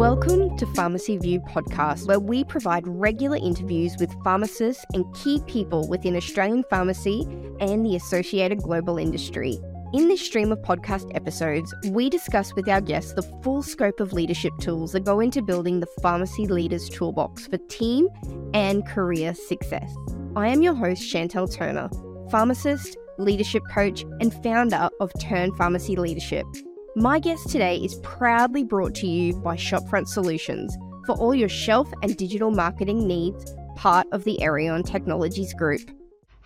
Welcome to Pharmacy View podcast, where we provide regular interviews with pharmacists and key people within Australian pharmacy and the associated global industry. In this stream of podcast episodes, we discuss with our guests the full scope of leadership tools that go into building the pharmacy leaders toolbox for team and career success. I am your host, Chantel Turner, pharmacist, leadership coach, and founder of Turn Pharmacy Leadership. My guest today is proudly brought to you by Shopfront Solutions for all your shelf and digital marketing needs, part of the Arion Technologies Group.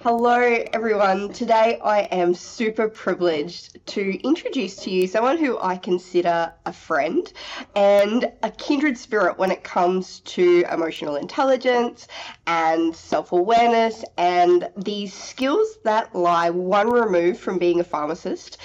Hello, everyone. Today I am super privileged to introduce to you someone who I consider a friend and a kindred spirit when it comes to emotional intelligence and self awareness and these skills that lie one remove from being a pharmacist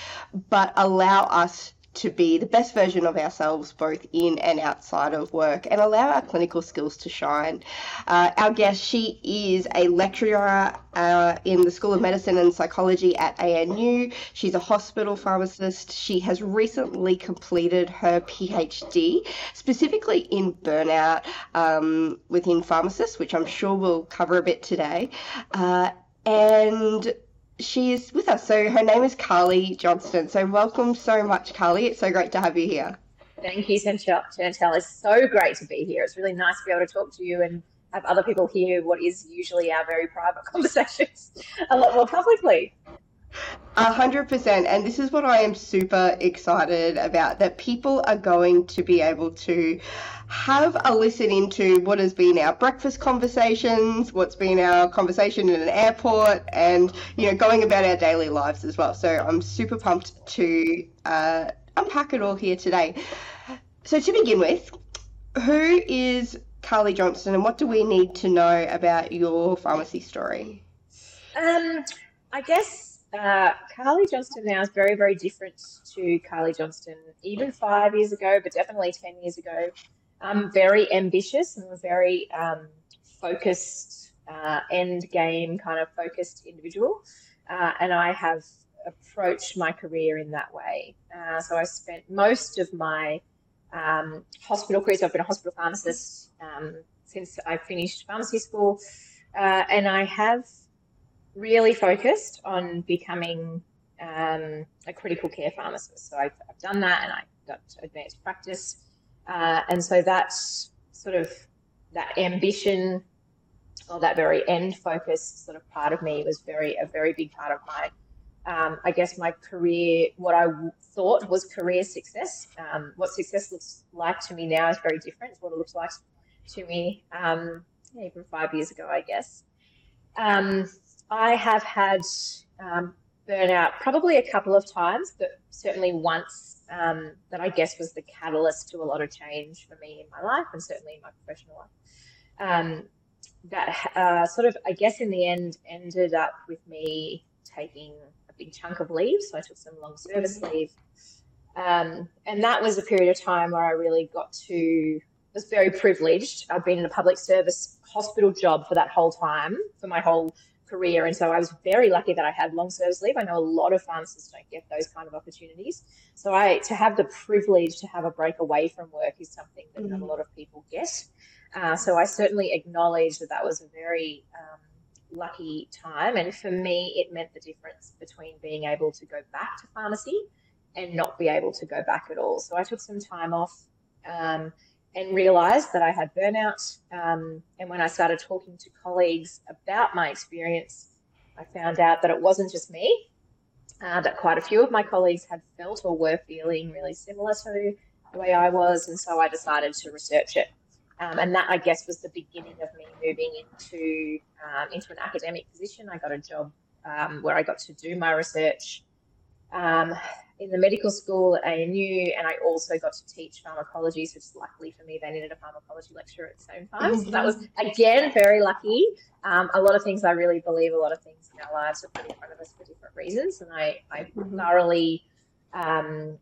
but allow us to be the best version of ourselves both in and outside of work and allow our clinical skills to shine. Uh, our guest, she is a lecturer uh, in the School of Medicine and Psychology at ANU. She's a hospital pharmacist. She has recently completed her PhD, specifically in burnout um, within pharmacists, which I'm sure we'll cover a bit today. Uh, and she is with us. So her name is Carly Johnston. So welcome so much, Carly. It's so great to have you here. Thank you, Chantel. Chantel, it's so great to be here. It's really nice to be able to talk to you and have other people hear what is usually our very private conversations a lot more publicly. A hundred percent. And this is what I am super excited about that people are going to be able to have a listen into what has been our breakfast conversations, what's been our conversation in an airport, and, you know, going about our daily lives as well. So I'm super pumped to uh, unpack it all here today. So to begin with, who is Carly Johnston and what do we need to know about your pharmacy story? Um, I guess uh, Carly Johnston now is very, very different to Carly Johnston even five years ago, but definitely 10 years ago. I'm very ambitious and a very um, focused, uh, end game kind of focused individual. Uh, and I have approached my career in that way. Uh, so I spent most of my um, hospital career, so I've been a hospital pharmacist um, since I finished pharmacy school. Uh, and I have really focused on becoming um, a critical care pharmacist. So I've, I've, done that and I've got advanced practice. Uh, and so that's sort of that ambition or that very end focus sort of part of me was very, a very big part of my, um, I guess, my career, what I thought was career success. Um, what success looks like to me now is very different to what it looks like to me um, even five years ago, I guess. Um, I have had um, burnout probably a couple of times, but certainly once um, that I guess was the catalyst to a lot of change for me in my life and certainly in my professional life. Um, that uh, sort of, I guess, in the end, ended up with me taking a big chunk of leave. So I took some long service leave. Um, and that was a period of time where I really got to was very privileged. I've been in a public service hospital job for that whole time, for my whole career. And so I was very lucky that I had long service leave. I know a lot of pharmacists don't get those kind of opportunities. So I to have the privilege to have a break away from work is something that mm-hmm. not a mm. lot of people get. Uh, so I certainly acknowledge that that was a very um, lucky time. And for me, it meant the difference between being able to go back to pharmacy and not be able to go back at all. So I took some time off. Um, and realized that I had burnout. Um, and when I started talking to colleagues about my experience, I found out that it wasn't just me, uh, that quite a few of my colleagues had felt or were feeling really similar to the way I was. And so I decided to research it. Um, and that, I guess, was the beginning of me moving into um, into an academic position. I got a job um, where I got to do my research um, in the medical school at ANU, and I also got to teach pharmacology. So, just luckily for me, they needed a pharmacology lecturer at the same time. So that was again very lucky. Um, a lot of things I really believe, a lot of things in our lives are put in front of us for different reasons, and I, I mm-hmm. thoroughly um,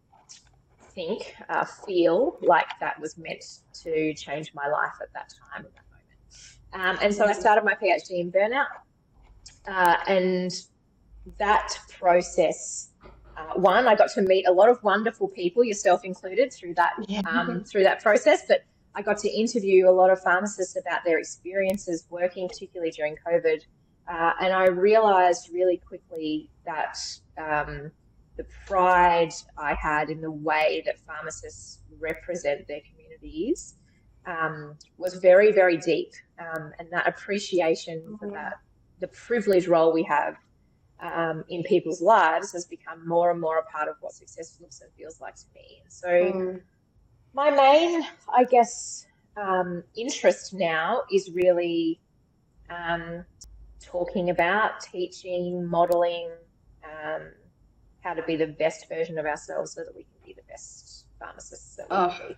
think, uh, feel like that was meant to change my life at that time, at that moment. Um, and so I started my PhD in burnout, uh, and that process uh, one, I got to meet a lot of wonderful people, yourself included, through that yeah. um, through that process. But I got to interview a lot of pharmacists about their experiences working, particularly during COVID, uh, and I realised really quickly that um, the pride I had in the way that pharmacists represent their communities um, was very, very deep, um, and that appreciation mm-hmm. for that the privileged role we have um, in people's lives has become more and more a part of what success looks and feels like to me. And so, mm. my main, I guess, um, interest now is really um, talking about teaching, modeling um, how to be the best version of ourselves so that we can be the best pharmacists that we oh. can be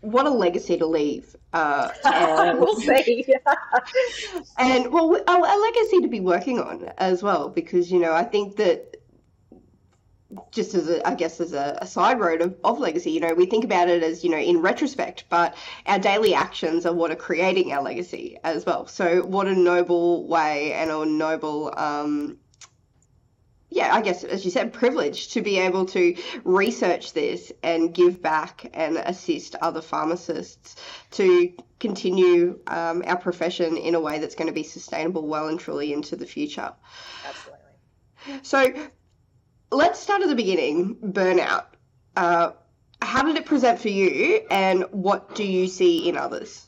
what a legacy to leave. Uh, and, we'll see. and well, a, a, legacy to be working on as well, because you know I think that just as a, I guess as a, a side road of, of legacy, you know, we think about it as you know in retrospect, but our daily actions are what are creating our legacy as well. So what a noble way and a noble um, yeah, I guess, as you said, privileged to be able to research this and give back and assist other pharmacists to continue um, our profession in a way that's going to be sustainable well and truly into the future. Absolutely. So let's start at the beginning burnout. Uh, how did it present for you, and what do you see in others?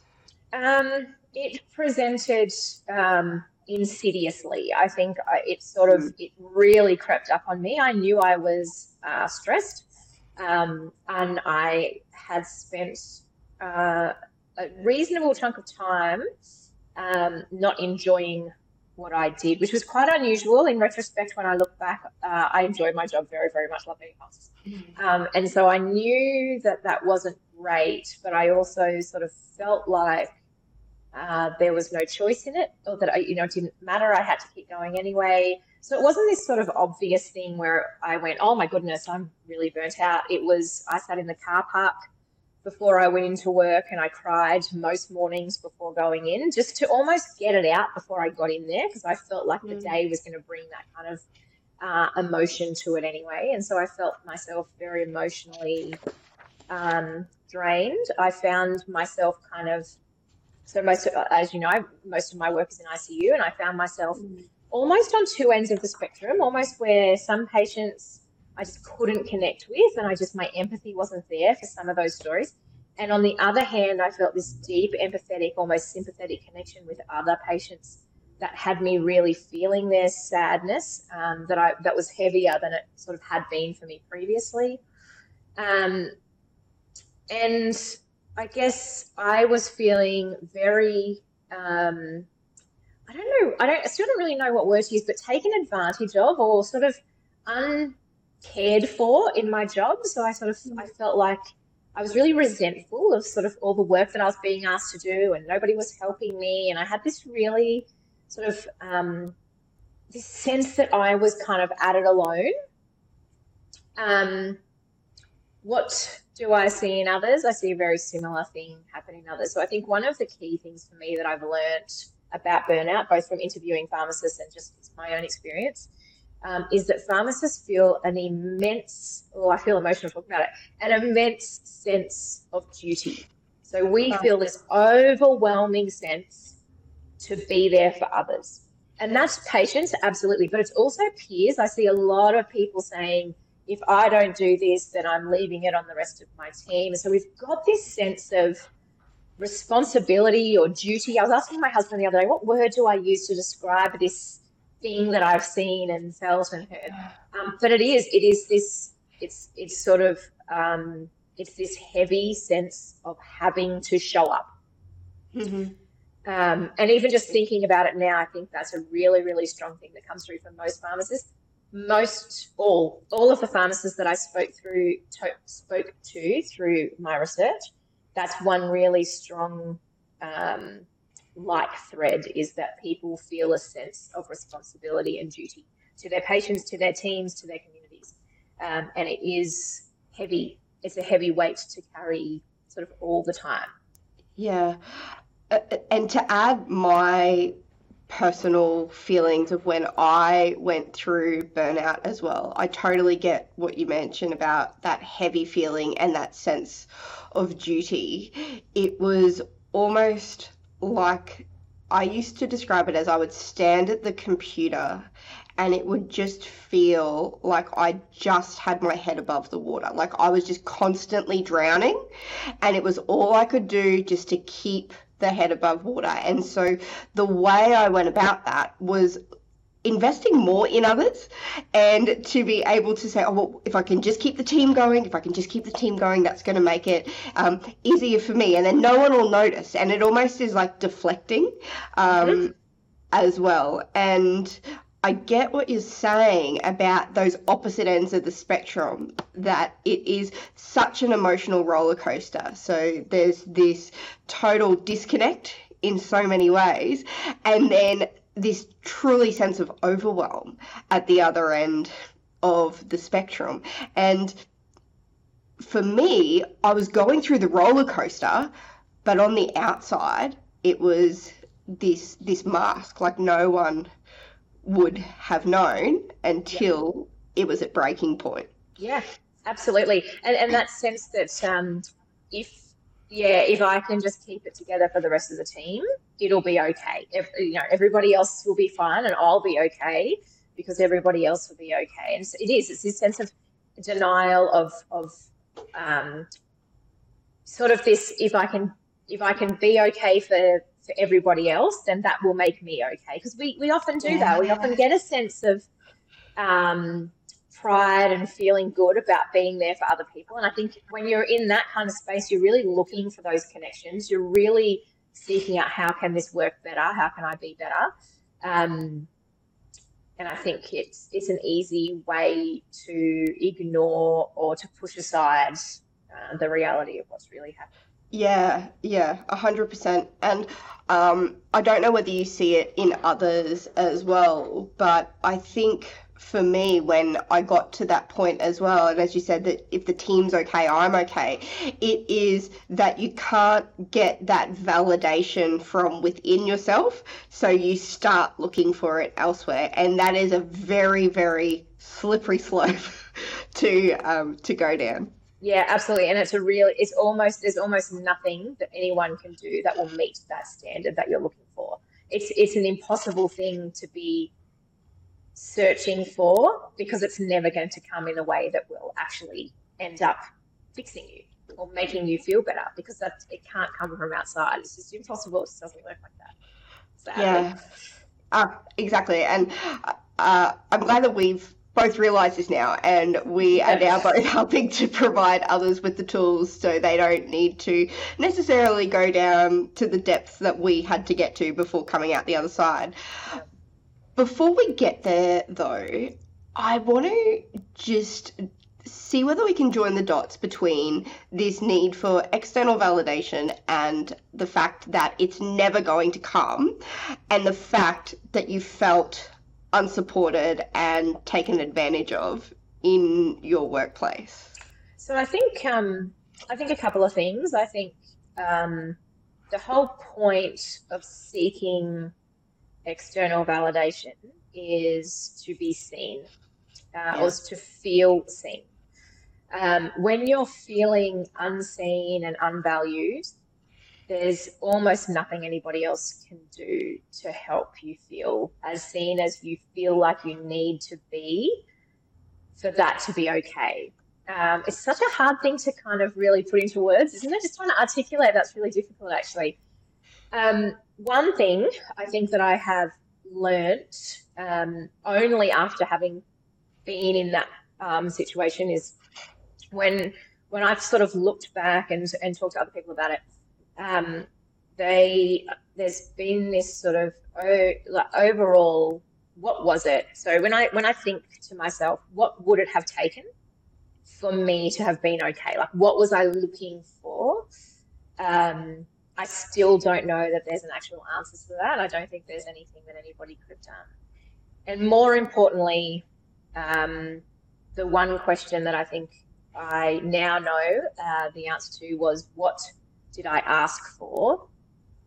Um, it presented. Um insidiously. I think it sort of hmm. it really crept up on me. I knew I was uh, stressed, um, and I had spent uh, a reasonable chunk of time um, not enjoying what I did, which was quite unusual in retrospect. When I look back, uh, I enjoyed my job very, very much. Love being a um, and so I knew that that wasn't great, but I also sort of felt like uh, there was no choice in it, or that I, you know it didn't matter. I had to keep going anyway. So it wasn't this sort of obvious thing where I went, "Oh my goodness, I'm really burnt out." It was I sat in the car park before I went into work and I cried most mornings before going in, just to almost get it out before I got in there because I felt like mm. the day was going to bring that kind of uh, emotion to it anyway. And so I felt myself very emotionally um, drained. I found myself kind of so most, as you know, most of my work is in ICU, and I found myself mm. almost on two ends of the spectrum, almost where some patients I just couldn't connect with, and I just my empathy wasn't there for some of those stories. And on the other hand, I felt this deep, empathetic, almost sympathetic connection with other patients that had me really feeling their sadness um, that I that was heavier than it sort of had been for me previously. Um, and I guess I was feeling very, um, I don't know, I don't, I still don't really know what word to use, but taken advantage of or sort of uncared for in my job. So I sort of, I felt like I was really resentful of sort of all the work that I was being asked to do and nobody was helping me. And I had this really sort of, um, this sense that I was kind of at it alone. Um, what do I see in others? I see a very similar thing happen in others. So I think one of the key things for me that I've learned about burnout, both from interviewing pharmacists and just my own experience, um, is that pharmacists feel an immense, oh, I feel emotional talking about it, an immense sense of duty. So we feel this overwhelming sense to be there for others. And that's patients, absolutely. But it's also peers. I see a lot of people saying, if I don't do this, then I'm leaving it on the rest of my team. So we've got this sense of responsibility or duty. I was asking my husband the other day, what word do I use to describe this thing that I've seen and felt and heard? Um, but it is, it is this, it's, it's sort of, um, it's this heavy sense of having to show up. Mm-hmm. Um, and even just thinking about it now, I think that's a really, really strong thing that comes through from most pharmacists most all all of the pharmacists that I spoke through to, spoke to through my research, that's one really strong um, like thread is that people feel a sense of responsibility and duty to their patients, to their teams, to their communities, um, and it is heavy. It's a heavy weight to carry, sort of all the time. Yeah, uh, and to add my personal feelings of when I went through burnout as well. I totally get what you mentioned about that heavy feeling and that sense of duty. It was almost like I used to describe it as I would stand at the computer and it would just feel like I just had my head above the water. Like I was just constantly drowning and it was all I could do just to keep the head above water. And so the way I went about that was investing more in others and to be able to say, oh, well, if I can just keep the team going, if I can just keep the team going, that's going to make it um, easier for me. And then no one will notice. And it almost is like deflecting um, mm-hmm. as well. And I get what you're saying about those opposite ends of the spectrum, that it is such an emotional roller coaster. So there's this total disconnect in so many ways. And then this truly sense of overwhelm at the other end of the spectrum. And for me, I was going through the roller coaster, but on the outside, it was this this mask like no one would have known until yeah. it was at breaking point. Yeah, absolutely. And and that sense that um, if yeah, if I can just keep it together for the rest of the team, it'll be okay. If, you know, everybody else will be fine, and I'll be okay because everybody else will be okay. And so it is. It's this sense of denial of of um, sort of this. If I can, if I can be okay for for everybody else, then that will make me okay. Because we we often do yeah. that. We often get a sense of um, pride and feeling good about being there for other people. And I think when you're in that kind of space, you're really looking for those connections. You're really seeking out how can this work better? How can I be better? Um, and I think it's it's an easy way to ignore or to push aside uh, the reality of what's really happening. Yeah, yeah, a hundred percent. And um, I don't know whether you see it in others as well, but I think for me when I got to that point as well. And as you said, that if the team's okay, I'm okay. It is that you can't get that validation from within yourself. So you start looking for it elsewhere. And that is a very, very slippery slope to um, to go down. Yeah, absolutely. And it's a real it's almost there's almost nothing that anyone can do that will meet that standard that you're looking for. It's it's an impossible thing to be searching for because it's never going to come in a way that will actually end up fixing you or making you feel better because that it can't come from outside. It's just impossible. It just doesn't work like that. Sadly. Yeah, uh, exactly. And uh, I'm glad that we've both realize this now and we are now both helping to provide others with the tools so they don't need to necessarily go down to the depths that we had to get to before coming out the other side. Before we get there, though, I want to just see whether we can join the dots between this need for external validation and the fact that it's never going to come, and the fact that you felt unsupported and taken advantage of in your workplace. So I think um, I think a couple of things. I think um, the whole point of seeking external validation is to be seen uh, yeah. or to feel seen. Um, when you're feeling unseen and unvalued, there's almost nothing anybody else can do to help you feel as seen as you feel like you need to be for that to be okay. Um, it's such a hard thing to kind of really put into words, isn't it? Just trying to articulate that's really difficult, actually. Um, one thing I think that I have learnt um, only after having been in that um, situation is when when I've sort of looked back and, and talked to other people about it. Um, they there's been this sort of oh, like overall what was it? So when I when I think to myself, what would it have taken for me to have been okay? Like what was I looking for? Um, I still don't know that there's an actual answer to that. I don't think there's anything that anybody could have done. And more importantly, um, the one question that I think I now know uh, the answer to was what did I ask for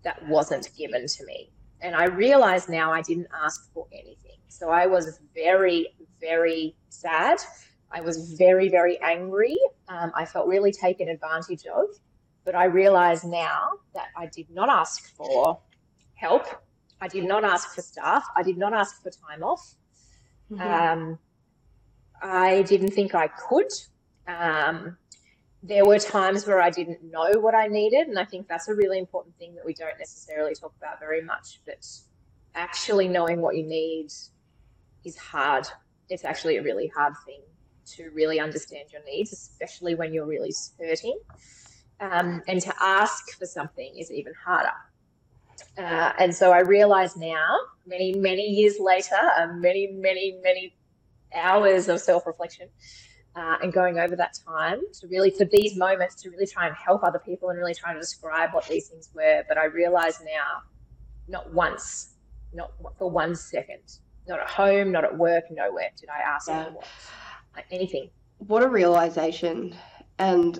that wasn't given to me? And I realize now I didn't ask for anything. So I was very, very sad. I was very, very angry. Um, I felt really taken advantage of. But I realize now that I did not ask for help. I did not ask for staff. I did not ask for time off. Mm-hmm. Um, I didn't think I could. Um, there were times where I didn't know what I needed, and I think that's a really important thing that we don't necessarily talk about very much. But actually knowing what you need is hard. It's actually a really hard thing to really understand your needs, especially when you're really hurting. Um, and to ask for something is even harder. Uh, and so I realize now, many, many years later, uh, many, many, many hours of self reflection, uh, and going over that time to really, for these moments, to really try and help other people and really try to describe what these things were. But I realize now, not once, not for one second, not at home, not at work, nowhere did I ask yeah. for anything. What a realization. And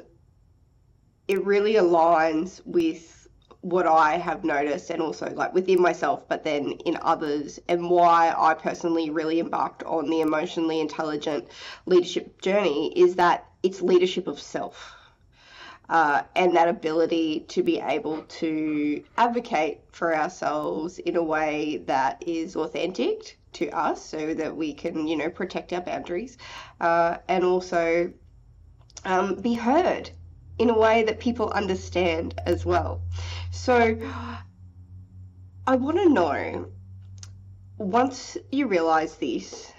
it really aligns with what I have noticed and also like within myself, but then in others, and why I personally really embarked on the emotionally intelligent leadership journey is that it's leadership of self. Uh, and that ability to be able to advocate for ourselves in a way that is authentic to us so that we can, you know, protect our boundaries uh, and also um, be heard in a way that people understand as well. So I want to know once you realize this,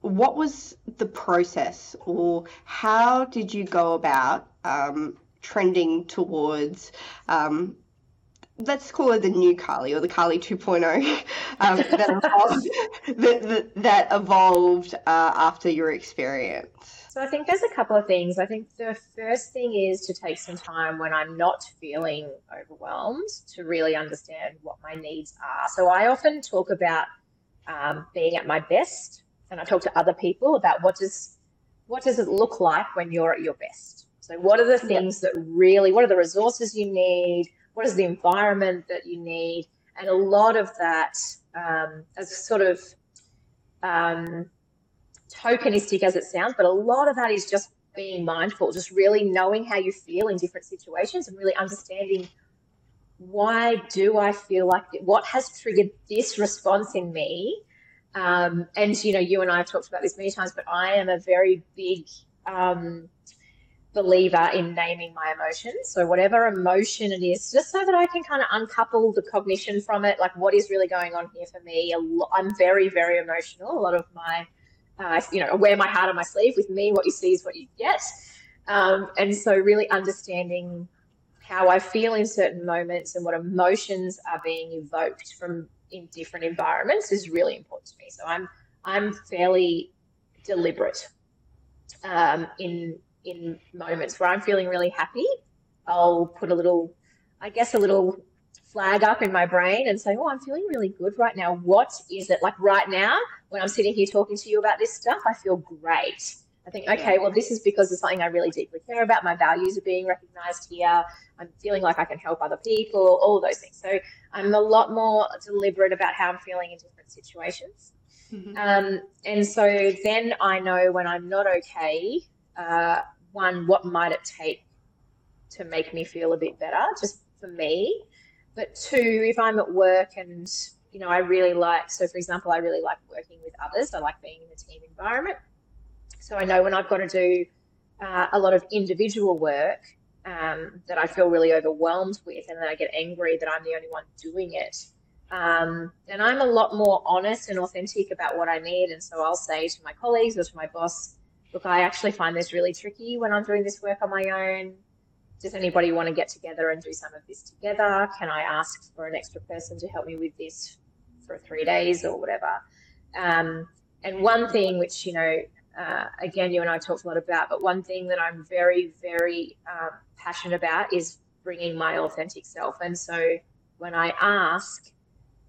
what was the process or how did you go about um, trending towards um, let's call it the new Carly or the Carly 2.0 um, that, evolved, that, that, that evolved uh, after your experience? So I think there's a couple of things. I think the first thing is to take some time when I'm not feeling overwhelmed to really understand what my needs are. So I often talk about um, being at my best, and I talk to other people about what does what does it look like when you're at your best. So what are the things that really? What are the resources you need? What is the environment that you need? And a lot of that um, as sort of um, tokenistic as it sounds, but a lot of that is just being mindful, just really knowing how you feel in different situations and really understanding why do I feel like what has triggered this response in me. Um, and you know, you and I have talked about this many times, but I am a very big um, believer in naming my emotions. So whatever emotion it is, just so that I can kind of uncouple the cognition from it, like what is really going on here for me. I'm very, very emotional. A lot of my uh, you know, wear my heart on my sleeve. With me, what you see is what you get. Um, and so, really understanding how I feel in certain moments and what emotions are being evoked from in different environments is really important to me. So I'm I'm fairly deliberate um, in in moments where I'm feeling really happy. I'll put a little, I guess, a little flag up in my brain and say, Oh, I'm feeling really good right now. What is it? Like right now, when I'm sitting here talking to you about this stuff, I feel great. I think, okay, well, this is because it's something I really deeply care about. My values are being recognized here. I'm feeling like I can help other people, all those things. So I'm a lot more deliberate about how I'm feeling in different situations. Mm-hmm. Um, and so then I know when I'm not okay, uh, one, what might it take to make me feel a bit better, just for me? But two, if I'm at work and you know, I really like, so for example, I really like working with others. I like being in a team environment. So I know when I've got to do uh, a lot of individual work um, that I feel really overwhelmed with, and then I get angry that I'm the only one doing it. Um, and I'm a lot more honest and authentic about what I need. And so I'll say to my colleagues or to my boss, look, I actually find this really tricky when I'm doing this work on my own does anybody want to get together and do some of this together? Can I ask for an extra person to help me with this for three days or whatever? Um, and one thing which, you know, uh, again, you and I talked a lot about, but one thing that I'm very, very um, passionate about is bringing my authentic self. And so when I ask,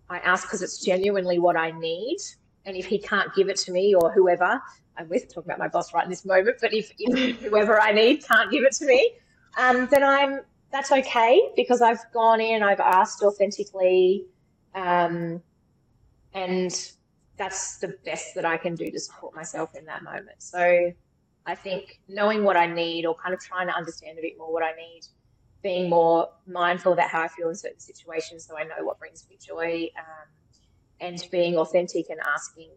I ask because it's genuinely what I need. And if he can't give it to me or whoever I'm with, talking about my boss right in this moment, but if, if whoever I need can't give it to me, um, then I'm that's okay because I've gone in, I've asked authentically, Um, and that's the best that I can do to support myself in that moment. So I think knowing what I need or kind of trying to understand a bit more what I need, being more mindful about how I feel in certain situations so I know what brings me joy, um, and being authentic and asking,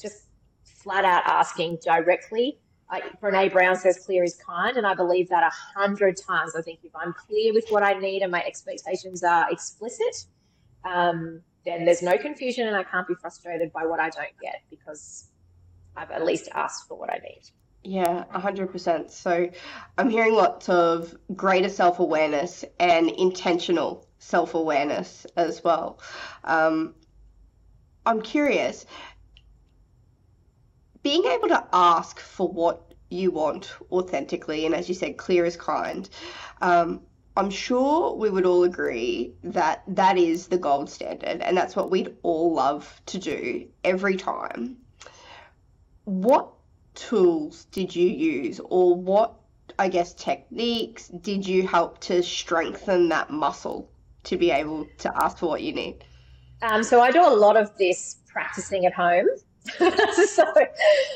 just flat out asking directly. Like Brene Brown says, clear is kind, and I believe that a hundred times. I think if I'm clear with what I need and my expectations are explicit, um, then there's no confusion and I can't be frustrated by what I don't get because I've at least asked for what I need. Yeah, 100%. So I'm hearing lots of greater self awareness and intentional self awareness as well. Um, I'm curious, being able to ask for what you want authentically, and as you said, clear as kind. Um, I'm sure we would all agree that that is the gold standard, and that's what we'd all love to do every time. What tools did you use, or what, I guess, techniques did you help to strengthen that muscle to be able to ask for what you need? Um, so I do a lot of this practicing at home. so,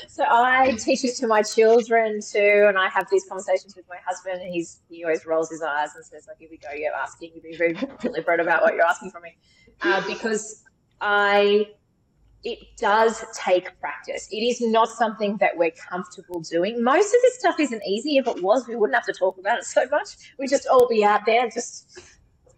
so I teach it to my children too, and I have these conversations with my husband, and he's he always rolls his eyes and says, "Like, here we go, you're asking, you're being very deliberate about what you're asking from me," uh, because I it does take practice. It is not something that we're comfortable doing. Most of this stuff isn't easy. If it was, we wouldn't have to talk about it so much. We'd just all be out there just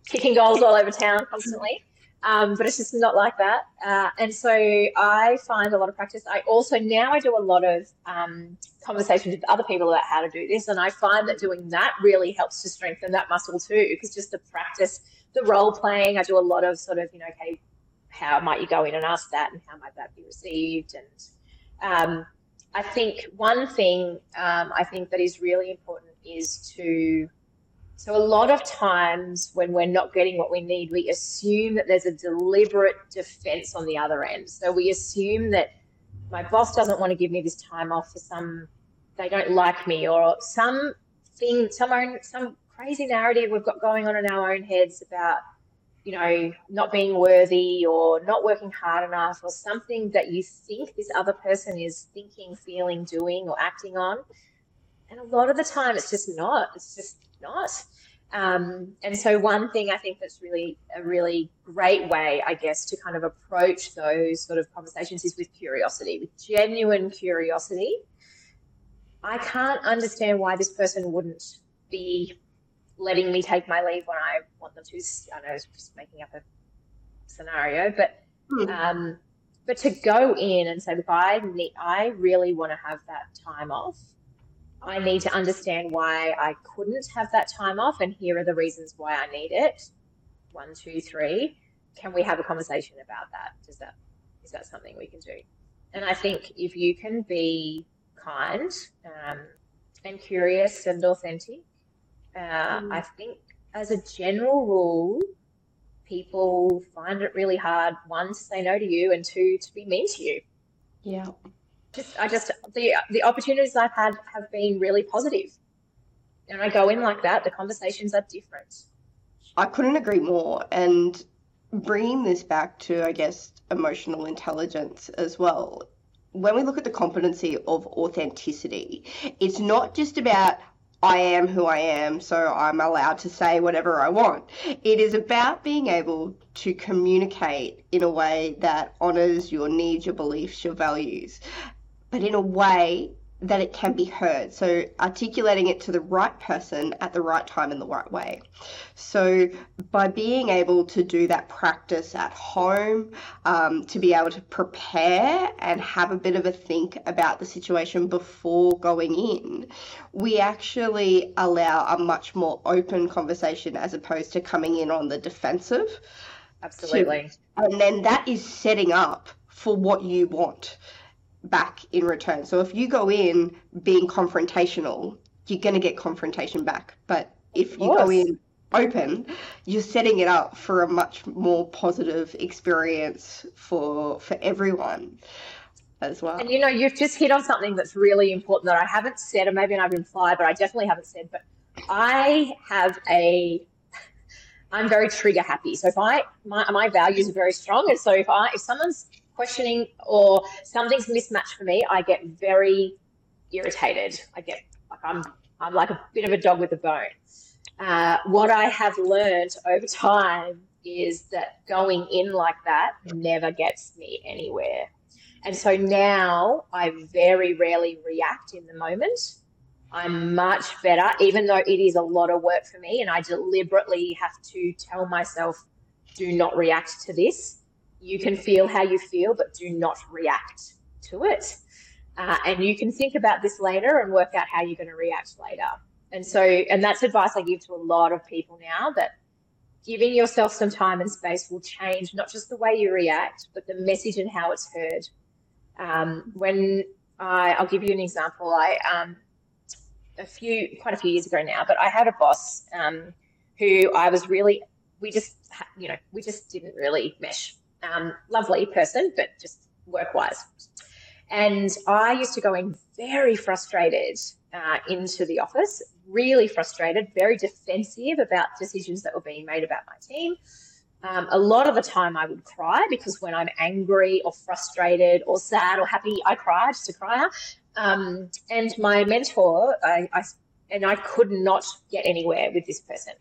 kicking goals all over town constantly. Um, but it's just not like that. Uh, and so I find a lot of practice. I also now I do a lot of um, conversations with other people about how to do this, and I find that doing that really helps to strengthen that muscle too. Because just the practice the role playing, I do a lot of sort of you know, okay, how might you go in and ask that, and how might that be received, and um, I think one thing um, I think that is really important is to so, a lot of times when we're not getting what we need, we assume that there's a deliberate defense on the other end. So, we assume that my boss doesn't want to give me this time off for some, they don't like me, or some thing, some own, some crazy narrative we've got going on in our own heads about, you know, not being worthy or not working hard enough, or something that you think this other person is thinking, feeling, doing, or acting on. And a lot of the time, it's just not. It's just not. Um, and so, one thing I think that's really a really great way, I guess, to kind of approach those sort of conversations is with curiosity, with genuine curiosity. I can't understand why this person wouldn't be letting me take my leave when I want them to. I know it's just making up a scenario, but hmm. um, but to go in and say, look, I need, I really want to have that time off I need to understand why I couldn't have that time off, and here are the reasons why I need it. One, two, three. Can we have a conversation about that? Does that is that something we can do? And I think if you can be kind um, and curious and authentic, uh, mm. I think as a general rule, people find it really hard one to say no to you, and two to be mean to you. Yeah just I just the the opportunities I've had have been really positive. And I go in like that, the conversations are different. I couldn't agree more. And bringing this back to, I guess, emotional intelligence as well. When we look at the competency of authenticity, it's not just about I am who I am, so I'm allowed to say whatever I want. It is about being able to communicate in a way that honors your needs, your beliefs, your values but in a way that it can be heard. So articulating it to the right person at the right time in the right way. So by being able to do that practice at home, um, to be able to prepare and have a bit of a think about the situation before going in, we actually allow a much more open conversation as opposed to coming in on the defensive. Absolutely. To, and then that is setting up for what you want back in return. So if you go in being confrontational, you're going to get confrontation back. But if you go in open, you're setting it up for a much more positive experience for for everyone as well. And you know, you've just hit on something that's really important that I haven't said, or maybe I've implied, but I definitely haven't said. But I have a I'm very trigger happy. So if I my, my values are very strong, and so if I if someone's questioning or something's mismatched for me, I get very irritated. I get like I'm I'm like a bit of a dog with a bone. Uh, what I have learned over time is that going in like that never gets me anywhere. And so now I very rarely react in the moment. I'm much better, even though it is a lot of work for me. And I deliberately have to tell myself, do not react to this. You can feel how you feel, but do not react to it. Uh, and you can think about this later and work out how you're going to react later. And so, and that's advice I give to a lot of people now that giving yourself some time and space will change not just the way you react, but the message and how it's heard. Um, when I, I'll give you an example. I um, a few, quite a few years ago now, but I had a boss um, who I was really, we just, you know, we just didn't really mesh. Um, lovely person, but just work wise. And I used to go in very frustrated uh, into the office, really frustrated, very defensive about decisions that were being made about my team. Um, a lot of the time I would cry because when I'm angry or frustrated or sad or happy, I cry just to cry. Um, and my mentor, I, I, and I could not get anywhere with this person.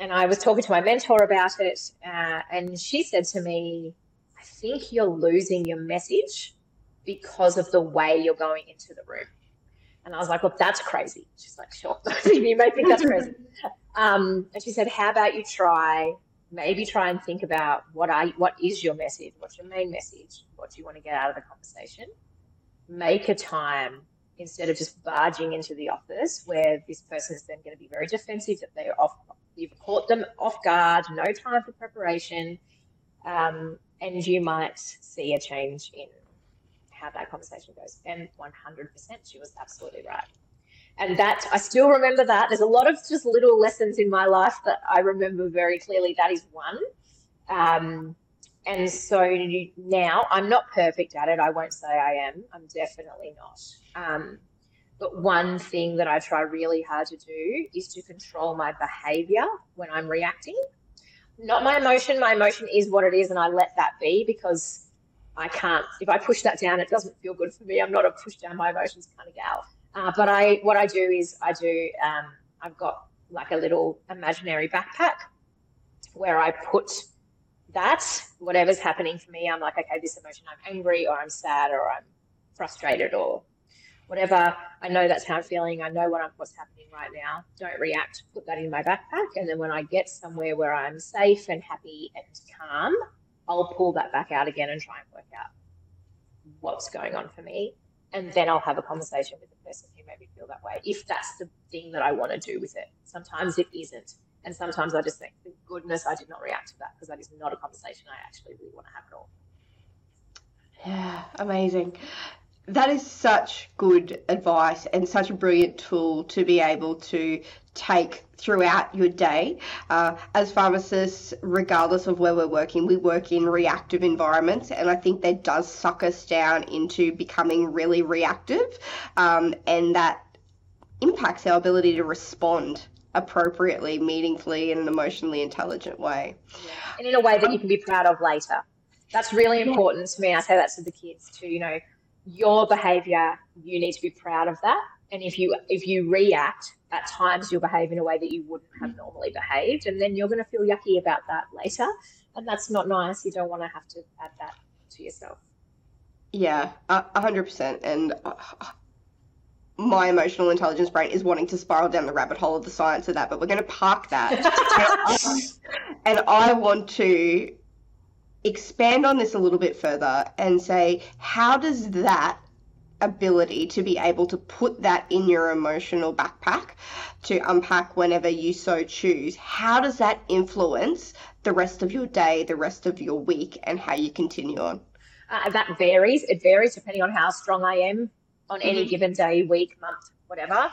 And I was talking to my mentor about it, uh, and she said to me, I think you're losing your message because of the way you're going into the room. And I was like, well, that's crazy. She's like, sure. you may think that's crazy. Um, and she said, how about you try, maybe try and think about what are, what is your message? What's your main message? What do you want to get out of the conversation? Make a time instead of just barging into the office where this person is then going to be very defensive that they're off, you've caught them off guard, no time for preparation. Um, and you might see a change in how that conversation goes. And 100%, she was absolutely right. And that, I still remember that. There's a lot of just little lessons in my life that I remember very clearly. That is one. Um, and so now I'm not perfect at it. I won't say I am. I'm definitely not. Um, but one thing that I try really hard to do is to control my behavior when I'm reacting. Not my emotion. My emotion is what it is, and I let that be because I can't. If I push that down, it doesn't feel good for me. I'm not a push down my emotions kind of gal. Uh, but I, what I do is I do. Um, I've got like a little imaginary backpack where I put that whatever's happening for me. I'm like, okay, this emotion. I'm angry, or I'm sad, or I'm frustrated, or whatever. I know that's how I'm feeling. I know what I'm, what's happening right now. Don't react. Put that in my backpack, and then when I get somewhere where I'm safe and happy and calm, I'll pull that back out again and try and work out what's going on for me. And then I'll have a conversation with the person who made me feel that way, if that's the thing that I want to do with it. Sometimes it isn't. And sometimes I just think, thank goodness I did not react to that because that is not a conversation I actually really want to have at all. Yeah, amazing that is such good advice and such a brilliant tool to be able to take throughout your day. Uh, as pharmacists, regardless of where we're working, we work in reactive environments, and I think that does suck us down into becoming really reactive, um, and that impacts our ability to respond appropriately, meaningfully, in an emotionally intelligent way. Yeah. And in a way that you can be proud of later. That's really important to me. I say that to the kids too, you know your behavior you need to be proud of that. And if you if you react at times you'll behave in a way that you wouldn't have normally behaved and then you're going to feel yucky about that later. And that's not nice. You don't want to have to add that to yourself. Yeah a hundred percent. And uh, my emotional intelligence brain is wanting to spiral down the rabbit hole of the science of that but we're going to park that. And i want to expand on this a little bit further and say, how does that ability to be able to put that in your emotional backpack to unpack whenever you so choose, how does that influence the rest of your day, the rest of your week, and how you continue on? Uh, that varies. It varies depending on how strong I am on any mm-hmm. given day, week, month, whatever.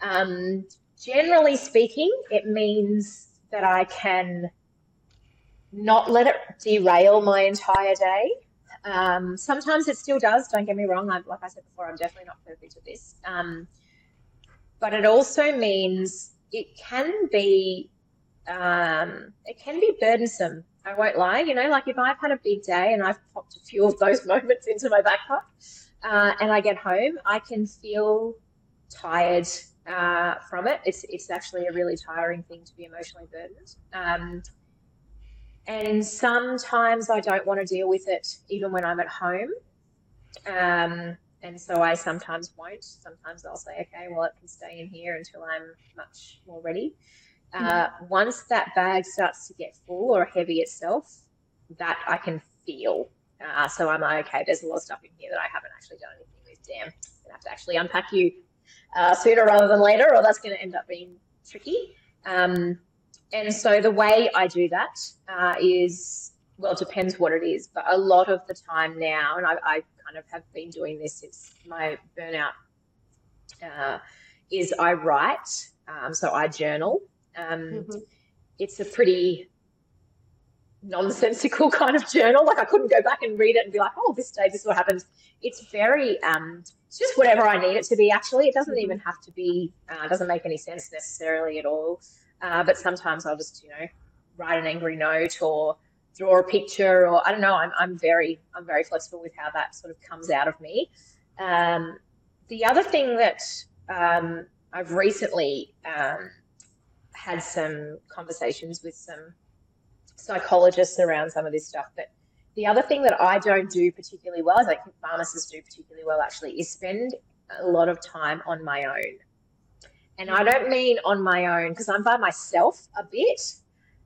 Um, generally speaking, it means that I can not let it derail my entire day. Um, sometimes it still does. Don't get me wrong. I'm, like I said before, I'm definitely not perfect at this. Um, but it also means it can be um, it can be burdensome. I won't lie. You know, like if I've had a big day and I've popped a few of those moments into my backpack, uh, and I get home, I can feel tired uh, from it. It's it's actually a really tiring thing to be emotionally burdened. And sometimes I don't want to deal with it even when I'm at home. Um, and so I sometimes won't. Sometimes I'll say, okay, well, it can stay in here until I'm much more ready. Uh, mm-hmm. Once that bag starts to get full or heavy itself, that I can feel. Uh, so I'm like, okay, there's a lot of stuff in here that I haven't actually done anything with. Damn, I'm gonna have to actually unpack you uh, sooner rather than later, or that's going to end up being tricky. Um, and so the way I do that uh, is, well, it depends what it is, but a lot of the time now, and I, I kind of have been doing this since my burnout, uh, is I write. Um, so I journal. Um, mm-hmm. It's a pretty nonsensical kind of journal. Like I couldn't go back and read it and be like, oh, this day this is what happened. It's very, um, it's just whatever I need it to be. Actually, it doesn't even have to be. Uh, doesn't make any sense necessarily at all. Uh, but sometimes I'll just, you know, write an angry note or draw a picture or I don't know. I'm, I'm very I'm very flexible with how that sort of comes out of me. Um, the other thing that um, I've recently um, had some conversations with some psychologists around some of this stuff. But the other thing that I don't do particularly well, I think pharmacists do particularly well actually, is spend a lot of time on my own. And I don't mean on my own because I'm by myself a bit.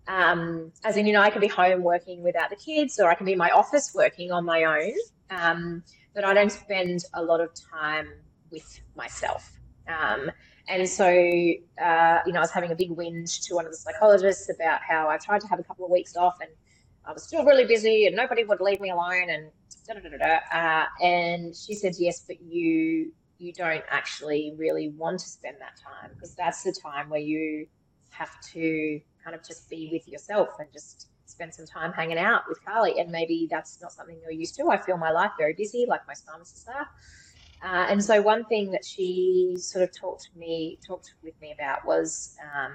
Um, as in, you know, I can be home working without the kids, or I can be in my office working on my own. Um, but I don't spend a lot of time with myself. Um, and so, uh, you know, I was having a big whinge to one of the psychologists about how I tried to have a couple of weeks off and I was still really busy and nobody would leave me alone and da da da da. Uh, and she said, yes, but you you don't actually really want to spend that time because that's the time where you have to kind of just be with yourself and just spend some time hanging out with Carly. And maybe that's not something you're used to. I feel my life very busy, like most pharmacists are. Uh, and so one thing that she sort of talked to me, talked with me about was um,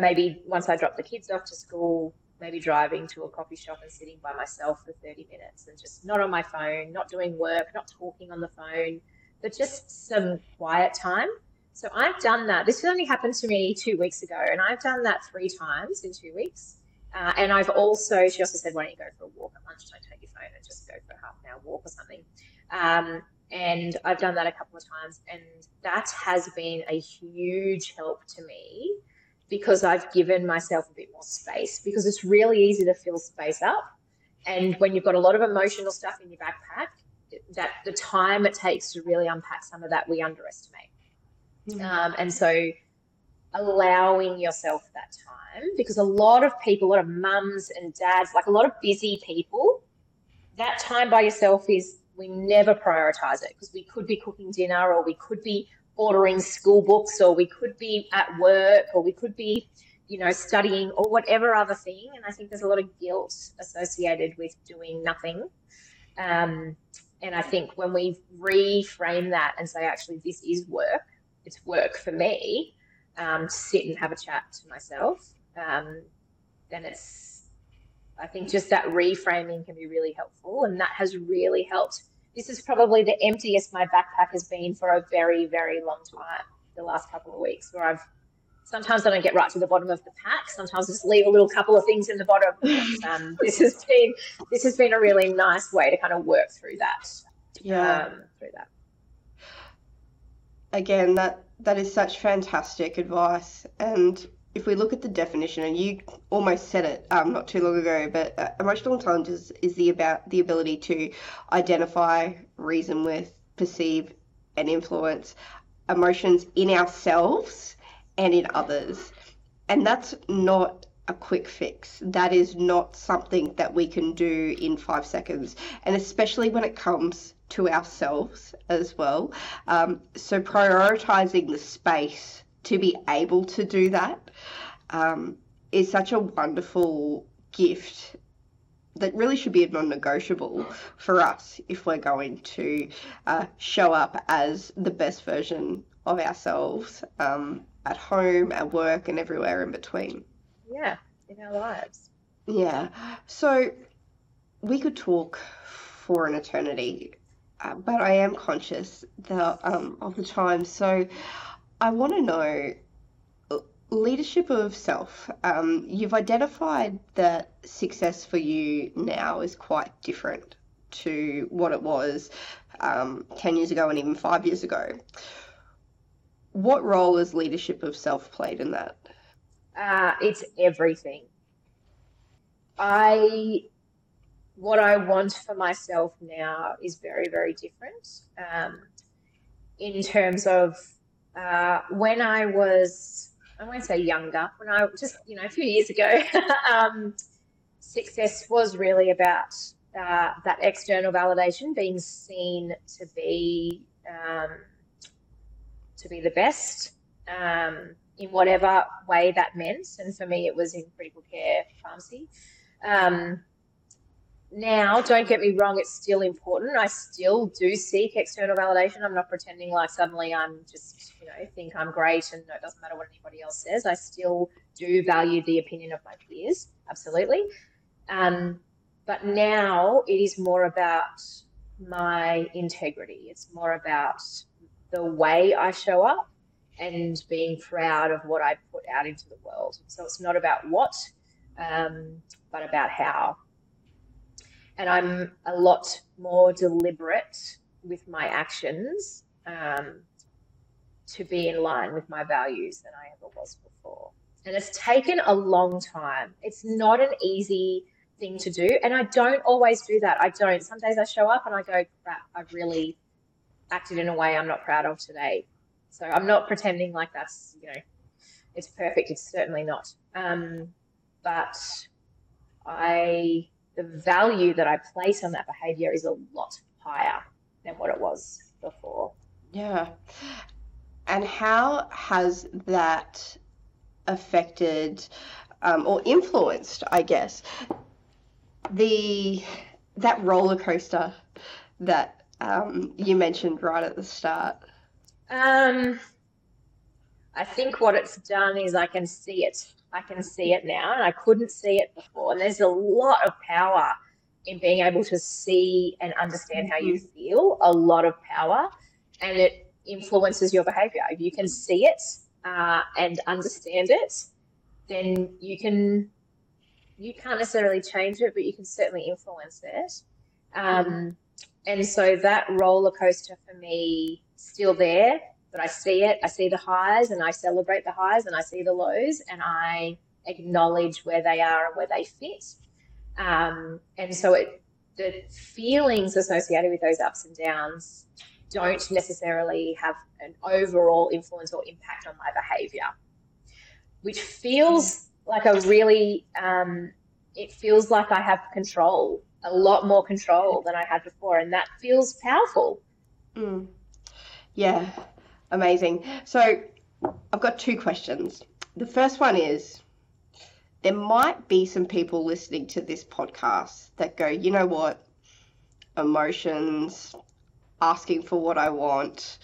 maybe once I dropped the kids off to school, maybe driving to a coffee shop and sitting by myself for 30 minutes and just not on my phone, not doing work, not talking on the phone, but just some quiet time. So I've done that. This only happened to me two weeks ago, and I've done that three times in two weeks. Uh, and I've also, she also said, why don't you go for a walk at lunchtime, take your phone and just go for a half an hour walk or something. Um, and I've done that a couple of times, and that has been a huge help to me because I've given myself a bit more space because it's really easy to fill space up. And when you've got a lot of emotional stuff in your backpack, that the time it takes to really unpack some of that we underestimate. Mm-hmm. Um, and so allowing yourself that time because a lot of people, a lot of mums and dads, like a lot of busy people, that time by yourself is we never prioritize it because we could be cooking dinner or we could be ordering school books or we could be at work or we could be you know studying or whatever other thing and i think there's a lot of guilt associated with doing nothing um, and i think when we reframe that and say actually this is work it's work for me um, to sit and have a chat to myself um, then it's I think just that reframing can be really helpful, and that has really helped. This is probably the emptiest my backpack has been for a very, very long time. The last couple of weeks, where I've sometimes I don't get right to the bottom of the pack. Sometimes I just leave a little couple of things in the bottom. Um, this has been this has been a really nice way to kind of work through that. Yeah, um, through that. Again, that that is such fantastic advice, and if we look at the definition, and you almost said it um, not too long ago, but uh, emotional intelligence is the about the ability to identify, reason with, perceive, and influence emotions in ourselves and in others. And that's not a quick fix. That is not something that we can do in five seconds, and especially when it comes to ourselves as well. Um, so, prioritizing the space to be able to do that um, is such a wonderful gift that really should be a non-negotiable for us if we're going to uh, show up as the best version of ourselves um, at home, at work, and everywhere in between. yeah, in our lives. Yeah. So we could talk for an eternity, uh, but I am conscious that, um, of the time. So I want to know uh, leadership of self. Um, you've identified that success for you now is quite different to what it was um, 10 years ago and even five years ago. What role has leadership of self played in that? Uh, it's everything. I what I want for myself now is very, very different. Um, in terms of uh, when I was, I won't say younger, when I just, you know, a few years ago, um, success was really about uh, that external validation, being seen to be um, to be the best um, in whatever way that meant. And for me, it was in critical care pharmacy. Um, now, don't get me wrong, it's still important. I still do seek external validation. I'm not pretending like suddenly I'm just, you know, think I'm great and it doesn't matter what anybody else says. I still do value the opinion of my peers, absolutely. Um, but now it is more about my integrity. It's more about the way I show up and being proud of what I put out into the world. So it's not about what, um, but about how. And I'm a lot more deliberate with my actions um, to be in line with my values than I ever was before. And it's taken a long time. It's not an easy thing to do. And I don't always do that. I don't. Some days I show up and I go, crap, I've really acted in a way I'm not proud of today. So I'm not pretending like that's, you know, it's perfect. It's certainly not. Um, but I, the value that I place on that behavior is a lot higher than what it was before. Yeah. And how has that affected um, or influenced, I guess, the that roller coaster that um, you mentioned right at the start? Um, I think what it's done is I can see it. I can see it now, and I couldn't see it before. And there's a lot of power in being able to see and understand how you mm-hmm. feel. A lot of power, and it influences your behavior. If you can see it uh, and understand it, then you can you can't necessarily change it, but you can certainly influence it. Um, and so that roller coaster for me still there, but I see it. I see the highs and I celebrate the highs and I see the lows and I acknowledge where they are and where they fit. Um, and so it, the feelings associated with those ups and downs don't necessarily have an overall influence or impact on my behavior, which feels like a really um, it feels like I have control, a lot more control than I had before, and that feels powerful. Mm. Yeah, amazing. So I've got two questions. The first one is there might be some people listening to this podcast that go, you know what, emotions, asking for what I want,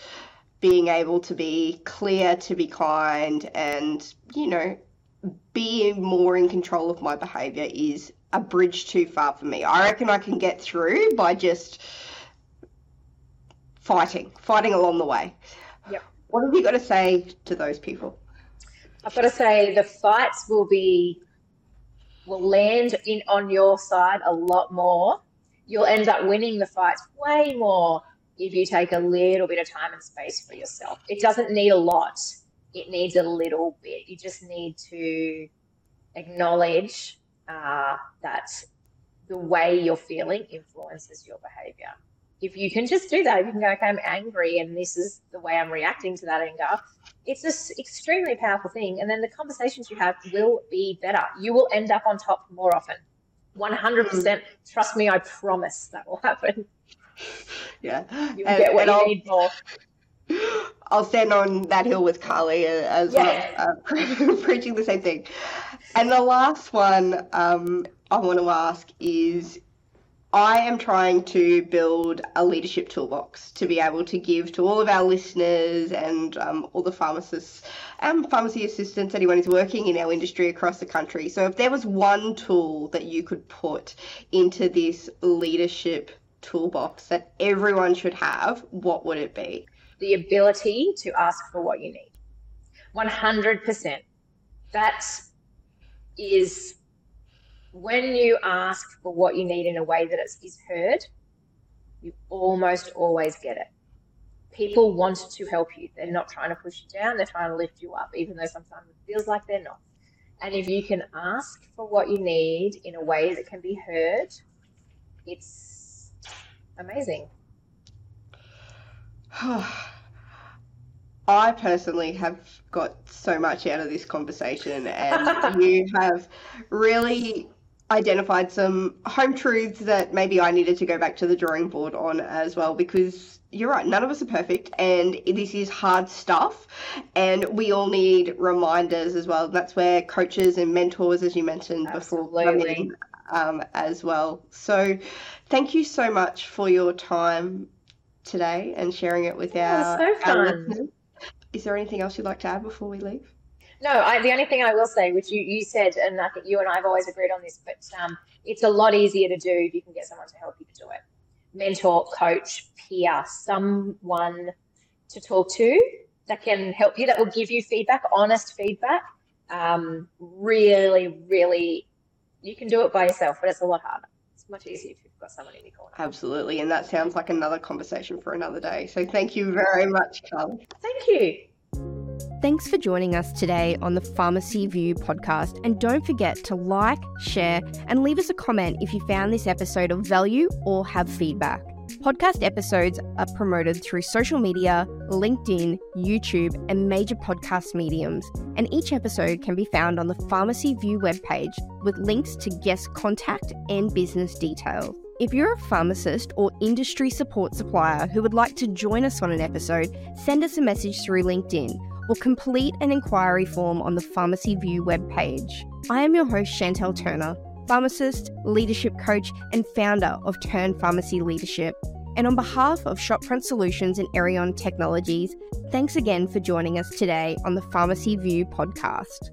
being able to be clear, to be kind, and, you know, being more in control of my behavior is a bridge too far for me. I reckon I can get through by just fighting, fighting along the way. Yep. What have you got to say to those people? I've got to say the fights will be will land in on your side a lot more. You'll end up winning the fights way more if you take a little bit of time and space for yourself. It doesn't need a lot it needs a little bit. You just need to acknowledge uh, that the way you're feeling influences your behavior. If you can just do that, if you can go, okay, I'm angry and this is the way I'm reacting to that anger, it's this extremely powerful thing. And then the conversations you have will be better. You will end up on top more often. 100%. Trust me, I promise that will happen. Yeah. You'll and, get what you I'll, need more. I'll stand on that hill with Carly as yeah. well, uh, preaching the same thing. And the last one um, I want to ask is I am trying to build a leadership toolbox to be able to give to all of our listeners and um, all the pharmacists and pharmacy assistants, anyone who's working in our industry across the country. So, if there was one tool that you could put into this leadership toolbox that everyone should have, what would it be? The ability to ask for what you need. 100%. That is when you ask for what you need in a way that is heard, you almost always get it. People want to help you. They're not trying to push you down, they're trying to lift you up, even though sometimes it feels like they're not. And if you can ask for what you need in a way that can be heard, it's amazing. I personally have got so much out of this conversation, and you have really identified some home truths that maybe I needed to go back to the drawing board on as well because you're right, none of us are perfect and this is hard stuff and we all need reminders as well. That's where coaches and mentors, as you mentioned Absolutely. before, come in um, as well. So thank you so much for your time today and sharing it with our, so our listeners. Is there anything else you'd like to add before we leave? No, I, the only thing I will say, which you, you said, and I think you and I have always agreed on this, but um, it's a lot easier to do if you can get someone to help you to do it. Mentor, coach, peer, someone to talk to that can help you, that will give you feedback, honest feedback. Um, really, really, you can do it by yourself, but it's a lot harder. It's much easier if you've got someone in your corner. Absolutely. And that sounds like another conversation for another day. So thank you very much, Carly. Thank you. Thanks for joining us today on the Pharmacy View podcast. And don't forget to like, share, and leave us a comment if you found this episode of value or have feedback. Podcast episodes are promoted through social media, LinkedIn, YouTube, and major podcast mediums. And each episode can be found on the Pharmacy View webpage with links to guest contact and business details. If you're a pharmacist or industry support supplier who would like to join us on an episode, send us a message through LinkedIn or complete an inquiry form on the Pharmacy View webpage. I am your host, Chantel Turner, pharmacist, leadership coach, and founder of Turn Pharmacy Leadership. And on behalf of Shopfront Solutions and Arion Technologies, thanks again for joining us today on the Pharmacy View podcast.